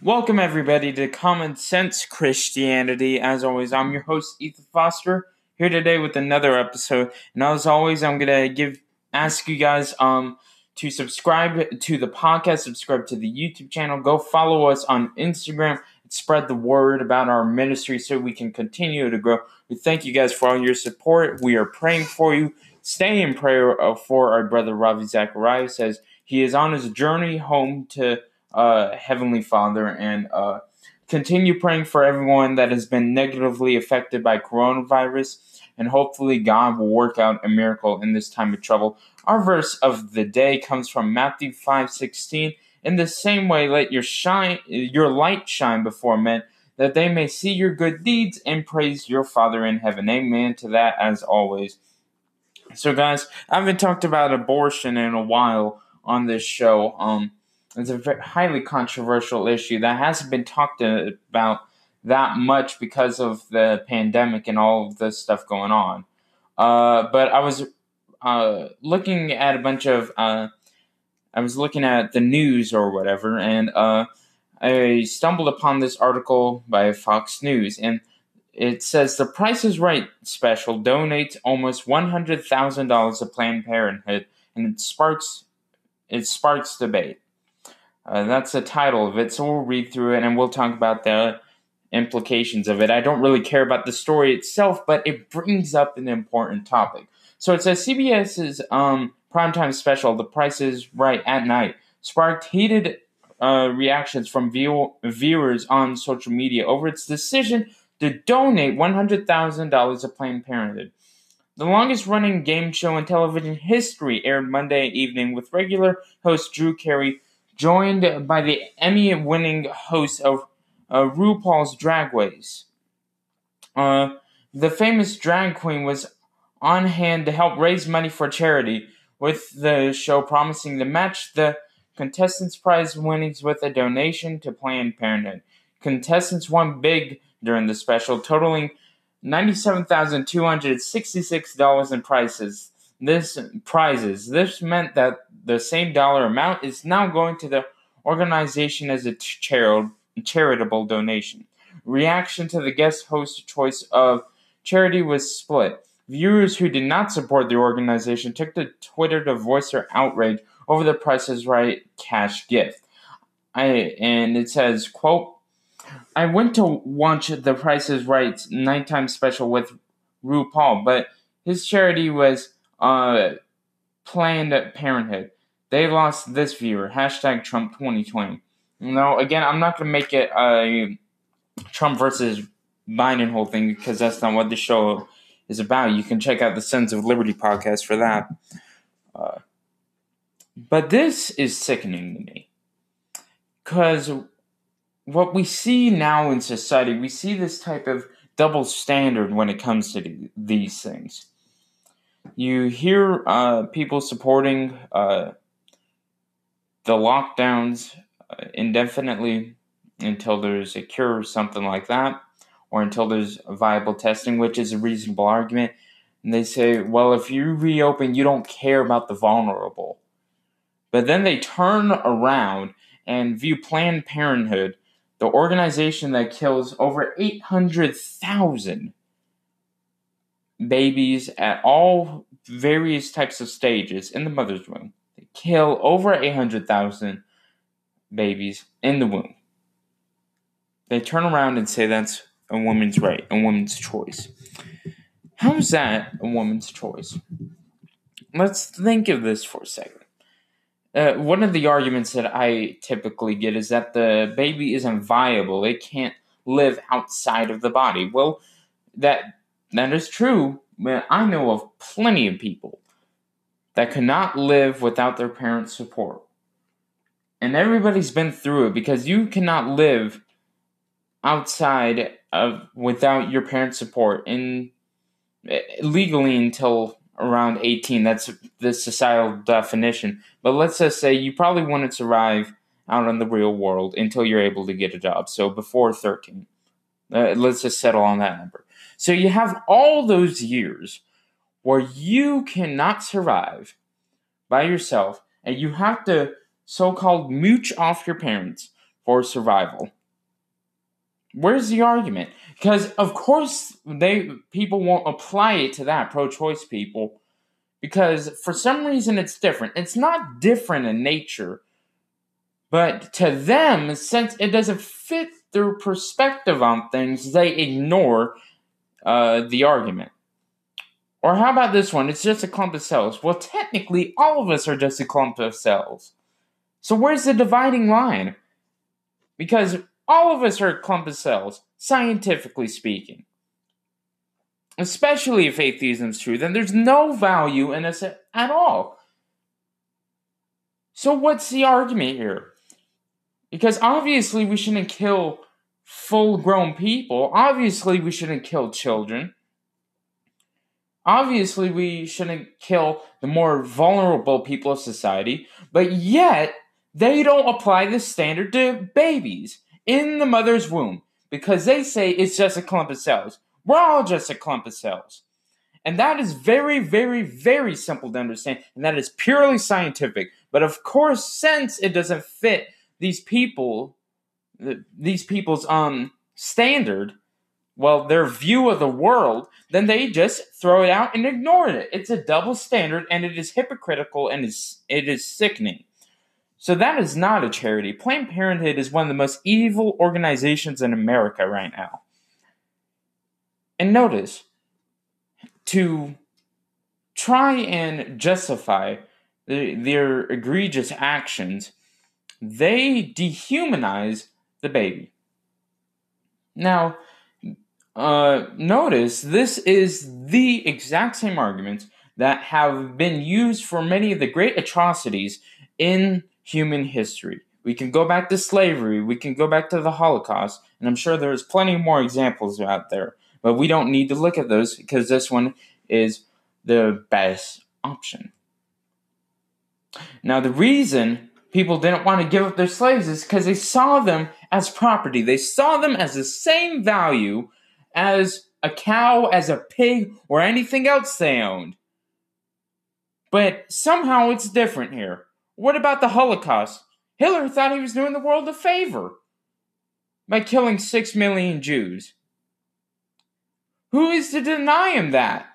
Welcome, everybody, to Common Sense Christianity. As always, I'm your host, Ethan Foster, here today with another episode. And as always, I'm gonna give ask you guys um to subscribe to the podcast, subscribe to the YouTube channel, go follow us on Instagram, spread the word about our ministry so we can continue to grow. We thank you guys for all your support. We are praying for you. Stay in prayer uh, for our brother Ravi Zacharias as he is on his journey home to uh, Heavenly Father, and uh, continue praying for everyone that has been negatively affected by coronavirus. And hopefully, God will work out a miracle in this time of trouble. Our verse of the day comes from Matthew five sixteen. In the same way, let your shine, your light shine before men, that they may see your good deeds and praise your Father in heaven. Amen to that, as always. So, guys, I haven't talked about abortion in a while on this show. Um, it's a very highly controversial issue that hasn't been talked about that much because of the pandemic and all of this stuff going on. Uh, but I was uh, looking at a bunch of, uh, I was looking at the news or whatever, and uh, I stumbled upon this article by Fox News, and it says the Price is Right special donates almost one hundred thousand dollars to Planned Parenthood, and it sparks it sparks debate. Uh, that's the title of it. So we'll read through it and we'll talk about the implications of it. I don't really care about the story itself, but it brings up an important topic. So it says CBS's um, primetime special, The Price is Right at Night, sparked heated uh, reactions from view- viewers on social media over its decision to donate $100,000 to Planned Parenthood. The longest running game show in television history aired Monday evening with regular host Drew Carey joined by the Emmy winning host of uh, RuPaul's Drag Race. Uh, the famous drag queen was on hand to help raise money for charity, with the show promising to match the contestants' prize winnings with a donation to Planned Parenthood. Contestants won big during the special, totaling $97,266 in prizes. This prizes. This meant that the same dollar amount is now going to the organization as a char- charitable donation. Reaction to the guest host choice of charity was split. Viewers who did not support the organization took to Twitter to voice their outrage over the Price is Right cash gift. I and it says, quote, I went to watch the Price is Right nighttime special with RuPaul, but his charity was uh, Planned Parenthood. They lost this viewer. Hashtag Trump 2020. No, again, I'm not going to make it a Trump versus Biden whole thing because that's not what the show is about. You can check out the Sons of Liberty podcast for that. Uh, but this is sickening to me because what we see now in society, we see this type of double standard when it comes to these things you hear uh, people supporting uh, the lockdowns uh, indefinitely until there's a cure or something like that, or until there's viable testing, which is a reasonable argument. And they say, well, if you reopen, you don't care about the vulnerable. But then they turn around and view Planned Parenthood, the organization that kills over 800,000 babies at all various types of stages in the mother's womb. They kill over 800,000 babies in the womb. They turn around and say that's a woman's right, a woman's choice. How is that a woman's choice? Let's think of this for a second. Uh, one of the arguments that I typically get is that the baby isn't viable; it can't live outside of the body. Well, that that is true, but I know of plenty of people that cannot live without their parents' support. And everybody's been through it because you cannot live outside of without your parents' support in eh, legally until around 18 that's the societal definition. But let's just say you probably wouldn't survive out in the real world until you're able to get a job. So before 13 uh, let's just settle on that number so you have all those years where you cannot survive by yourself and you have to so called mooch off your parents for survival. Where's the argument? Because of course they people won't apply it to that pro-choice people because for some reason it's different. It's not different in nature, but to them, since it doesn't fit their perspective on things, they ignore uh, the argument. Or how about this one? It's just a clump of cells. Well, technically, all of us are just a clump of cells. So where's the dividing line? Because all of us are a clump of cells, scientifically speaking. Especially if atheism is true, then there's no value in us at all. So what's the argument here? Because obviously we shouldn't kill full grown people. Obviously we shouldn't kill children. Obviously, we shouldn't kill the more vulnerable people of society, but yet they don't apply this standard to babies in the mother's womb because they say it's just a clump of cells. We're all just a clump of cells. And that is very, very, very simple to understand, and that is purely scientific. But of course, since it doesn't fit these people, these people's um standard, well, their view of the world, then they just throw it out and ignore it. It's a double standard and it is hypocritical and it's, it is sickening. So that is not a charity. Planned Parenthood is one of the most evil organizations in America right now. And notice, to try and justify the, their egregious actions, they dehumanize the baby. Now, uh, notice this is the exact same arguments that have been used for many of the great atrocities in human history. We can go back to slavery, we can go back to the Holocaust, and I'm sure there's plenty more examples out there, but we don't need to look at those because this one is the best option. Now, the reason people didn't want to give up their slaves is because they saw them as property. They saw them as the same value as a cow, as a pig, or anything else they owned. But somehow it's different here. What about the Holocaust? Hitler thought he was doing the world a favor by killing six million Jews. Who is to deny him that?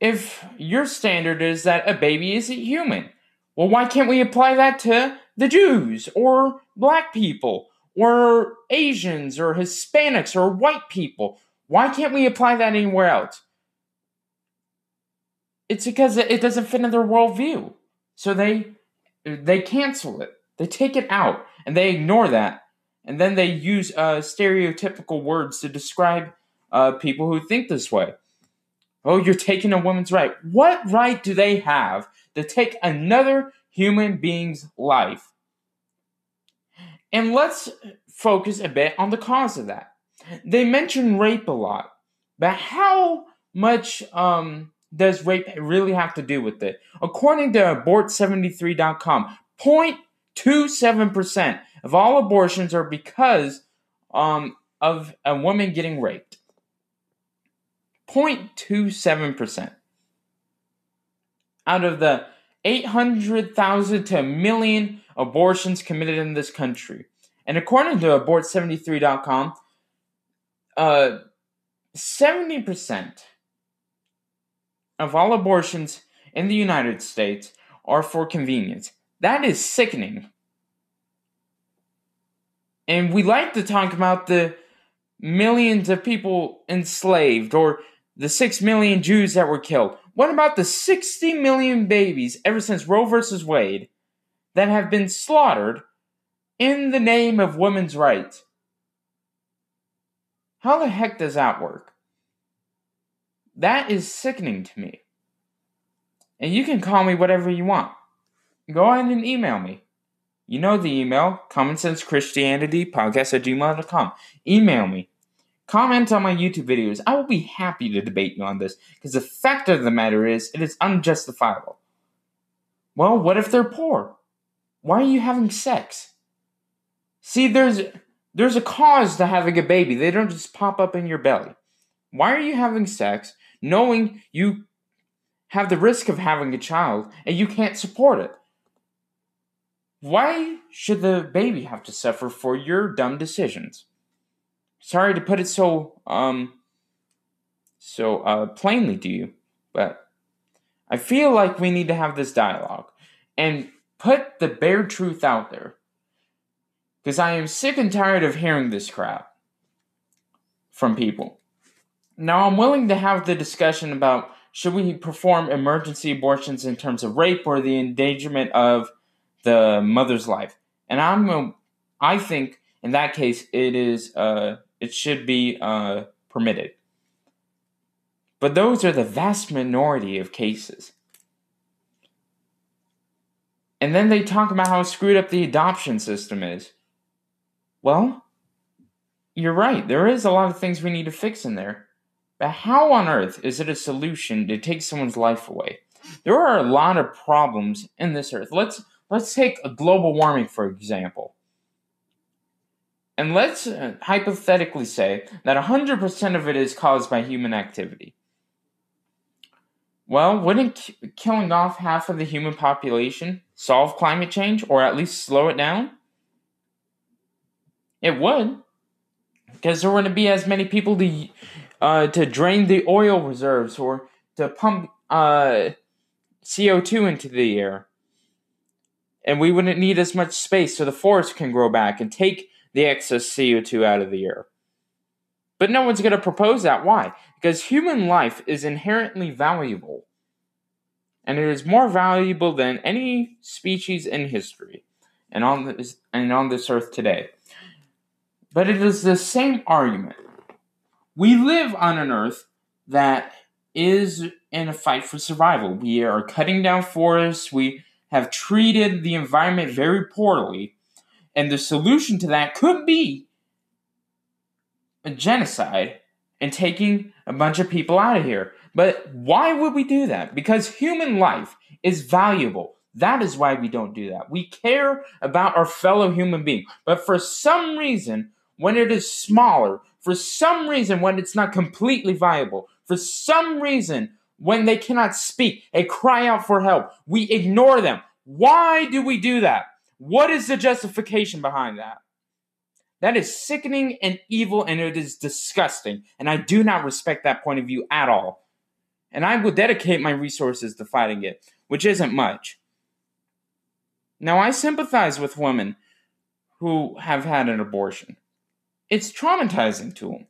If your standard is that a baby isn't human, well, why can't we apply that to the Jews or black people or Asians or Hispanics or white people. Why can't we apply that anywhere else? It's because it doesn't fit in their worldview. So they they cancel it. They take it out and they ignore that. And then they use uh, stereotypical words to describe uh, people who think this way. Oh, you're taking a woman's right. What right do they have to take another human being's life? And let's focus a bit on the cause of that. They mention rape a lot, but how much um, does rape really have to do with it? According to abort73.com, 0.27% of all abortions are because um, of a woman getting raped. 0.27%. Out of the 800,000 to a million abortions committed in this country. And according to abort73.com, uh, 70% of all abortions in the United States are for convenience. That is sickening. And we like to talk about the millions of people enslaved or the 6 million Jews that were killed. What about the 60 million babies ever since Roe versus Wade that have been slaughtered in the name of women's rights. How the heck does that work? That is sickening to me. And you can call me whatever you want. Go ahead and email me. You know the email, common sense Christianity podcast at gmail.com. Email me. Comment on my YouTube videos. I will be happy to debate you on this because the fact of the matter is, it is unjustifiable. Well, what if they're poor? Why are you having sex? See, there's there's a cause to having a baby. They don't just pop up in your belly. Why are you having sex knowing you have the risk of having a child and you can't support it? Why should the baby have to suffer for your dumb decisions? Sorry to put it so um so uh plainly to you, but I feel like we need to have this dialogue and put the bare truth out there. Because I am sick and tired of hearing this crap from people. Now, I'm willing to have the discussion about should we perform emergency abortions in terms of rape or the endangerment of the mother's life. And I'm, I think in that case it is, uh, it should be uh, permitted. But those are the vast minority of cases. And then they talk about how screwed up the adoption system is. Well, you're right. There is a lot of things we need to fix in there. But how on earth is it a solution to take someone's life away? There are a lot of problems in this earth. Let's let's take a global warming for example. And let's uh, hypothetically say that 100% of it is caused by human activity. Well, wouldn't killing off half of the human population solve climate change or at least slow it down? It would. Because there wouldn't be as many people to, uh, to drain the oil reserves or to pump uh, CO2 into the air. And we wouldn't need as much space so the forest can grow back and take the excess CO2 out of the air. But no one's going to propose that. Why? Because human life is inherently valuable. And it is more valuable than any species in history and on this, and on this earth today. But it is the same argument. We live on an earth that is in a fight for survival. We are cutting down forests, we have treated the environment very poorly, and the solution to that could be a genocide and taking a bunch of people out of here. But why would we do that? Because human life is valuable. That is why we don't do that. We care about our fellow human being. But for some reason, when it is smaller, for some reason, when it's not completely viable, for some reason, when they cannot speak and cry out for help, we ignore them. Why do we do that? What is the justification behind that? That is sickening and evil and it is disgusting. And I do not respect that point of view at all. And I will dedicate my resources to fighting it, which isn't much. Now, I sympathize with women who have had an abortion. It's traumatizing to them.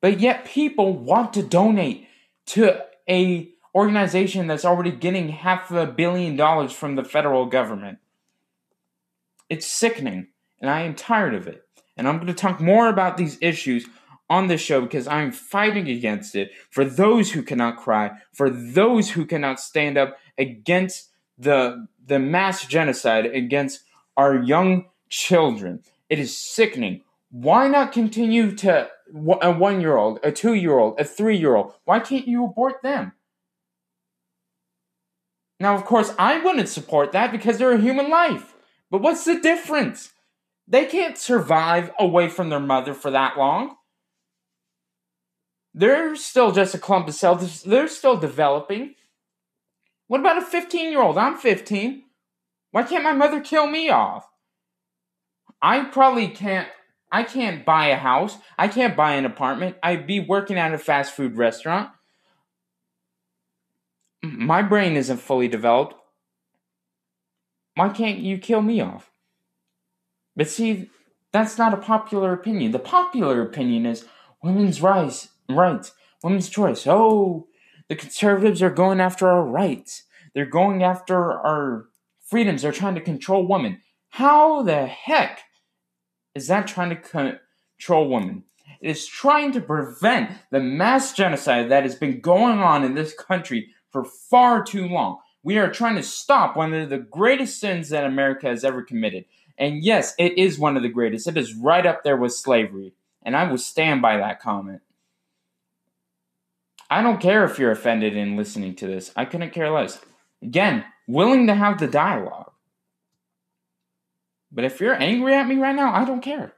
But yet people want to donate to a organization that's already getting half a billion dollars from the federal government. It's sickening, and I am tired of it. And I'm going to talk more about these issues on this show because I'm fighting against it for those who cannot cry, for those who cannot stand up against the the mass genocide against our young children. It is sickening. Why not continue to a one year old, a two year old, a three year old? Why can't you abort them? Now, of course, I wouldn't support that because they're a human life. But what's the difference? They can't survive away from their mother for that long. They're still just a clump of cells. They're still developing. What about a 15 year old? I'm 15. Why can't my mother kill me off? I probably can't. I can't buy a house. I can't buy an apartment. I'd be working at a fast food restaurant. Mm-hmm. My brain isn't fully developed. Why can't you kill me off? But see, that's not a popular opinion. The popular opinion is women's rights, rights, women's choice. Oh, the conservatives are going after our rights. They're going after our freedoms. They're trying to control women. How the heck is that trying to control women? It is trying to prevent the mass genocide that has been going on in this country for far too long. We are trying to stop one of the greatest sins that America has ever committed. And yes, it is one of the greatest. It is right up there with slavery. And I will stand by that comment. I don't care if you're offended in listening to this. I couldn't care less. Again, willing to have the dialogue. But if you're angry at me right now, I don't care.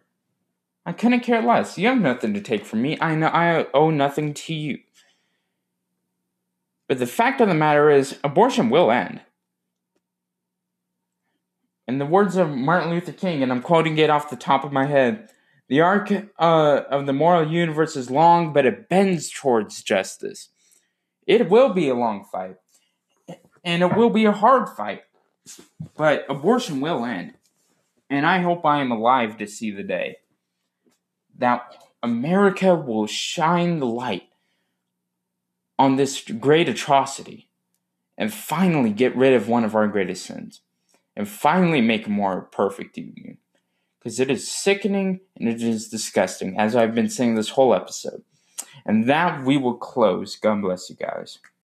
I couldn't care less. You have nothing to take from me. I know I owe nothing to you. But the fact of the matter is, abortion will end. In the words of Martin Luther King, and I'm quoting it off the top of my head, the arc uh, of the moral universe is long, but it bends towards justice. It will be a long fight, and it will be a hard fight, but abortion will end. And I hope I am alive to see the day that America will shine the light on this great atrocity and finally get rid of one of our greatest sins and finally make a more perfect union. Because it is sickening and it is disgusting, as I've been saying this whole episode. And that we will close. God bless you guys.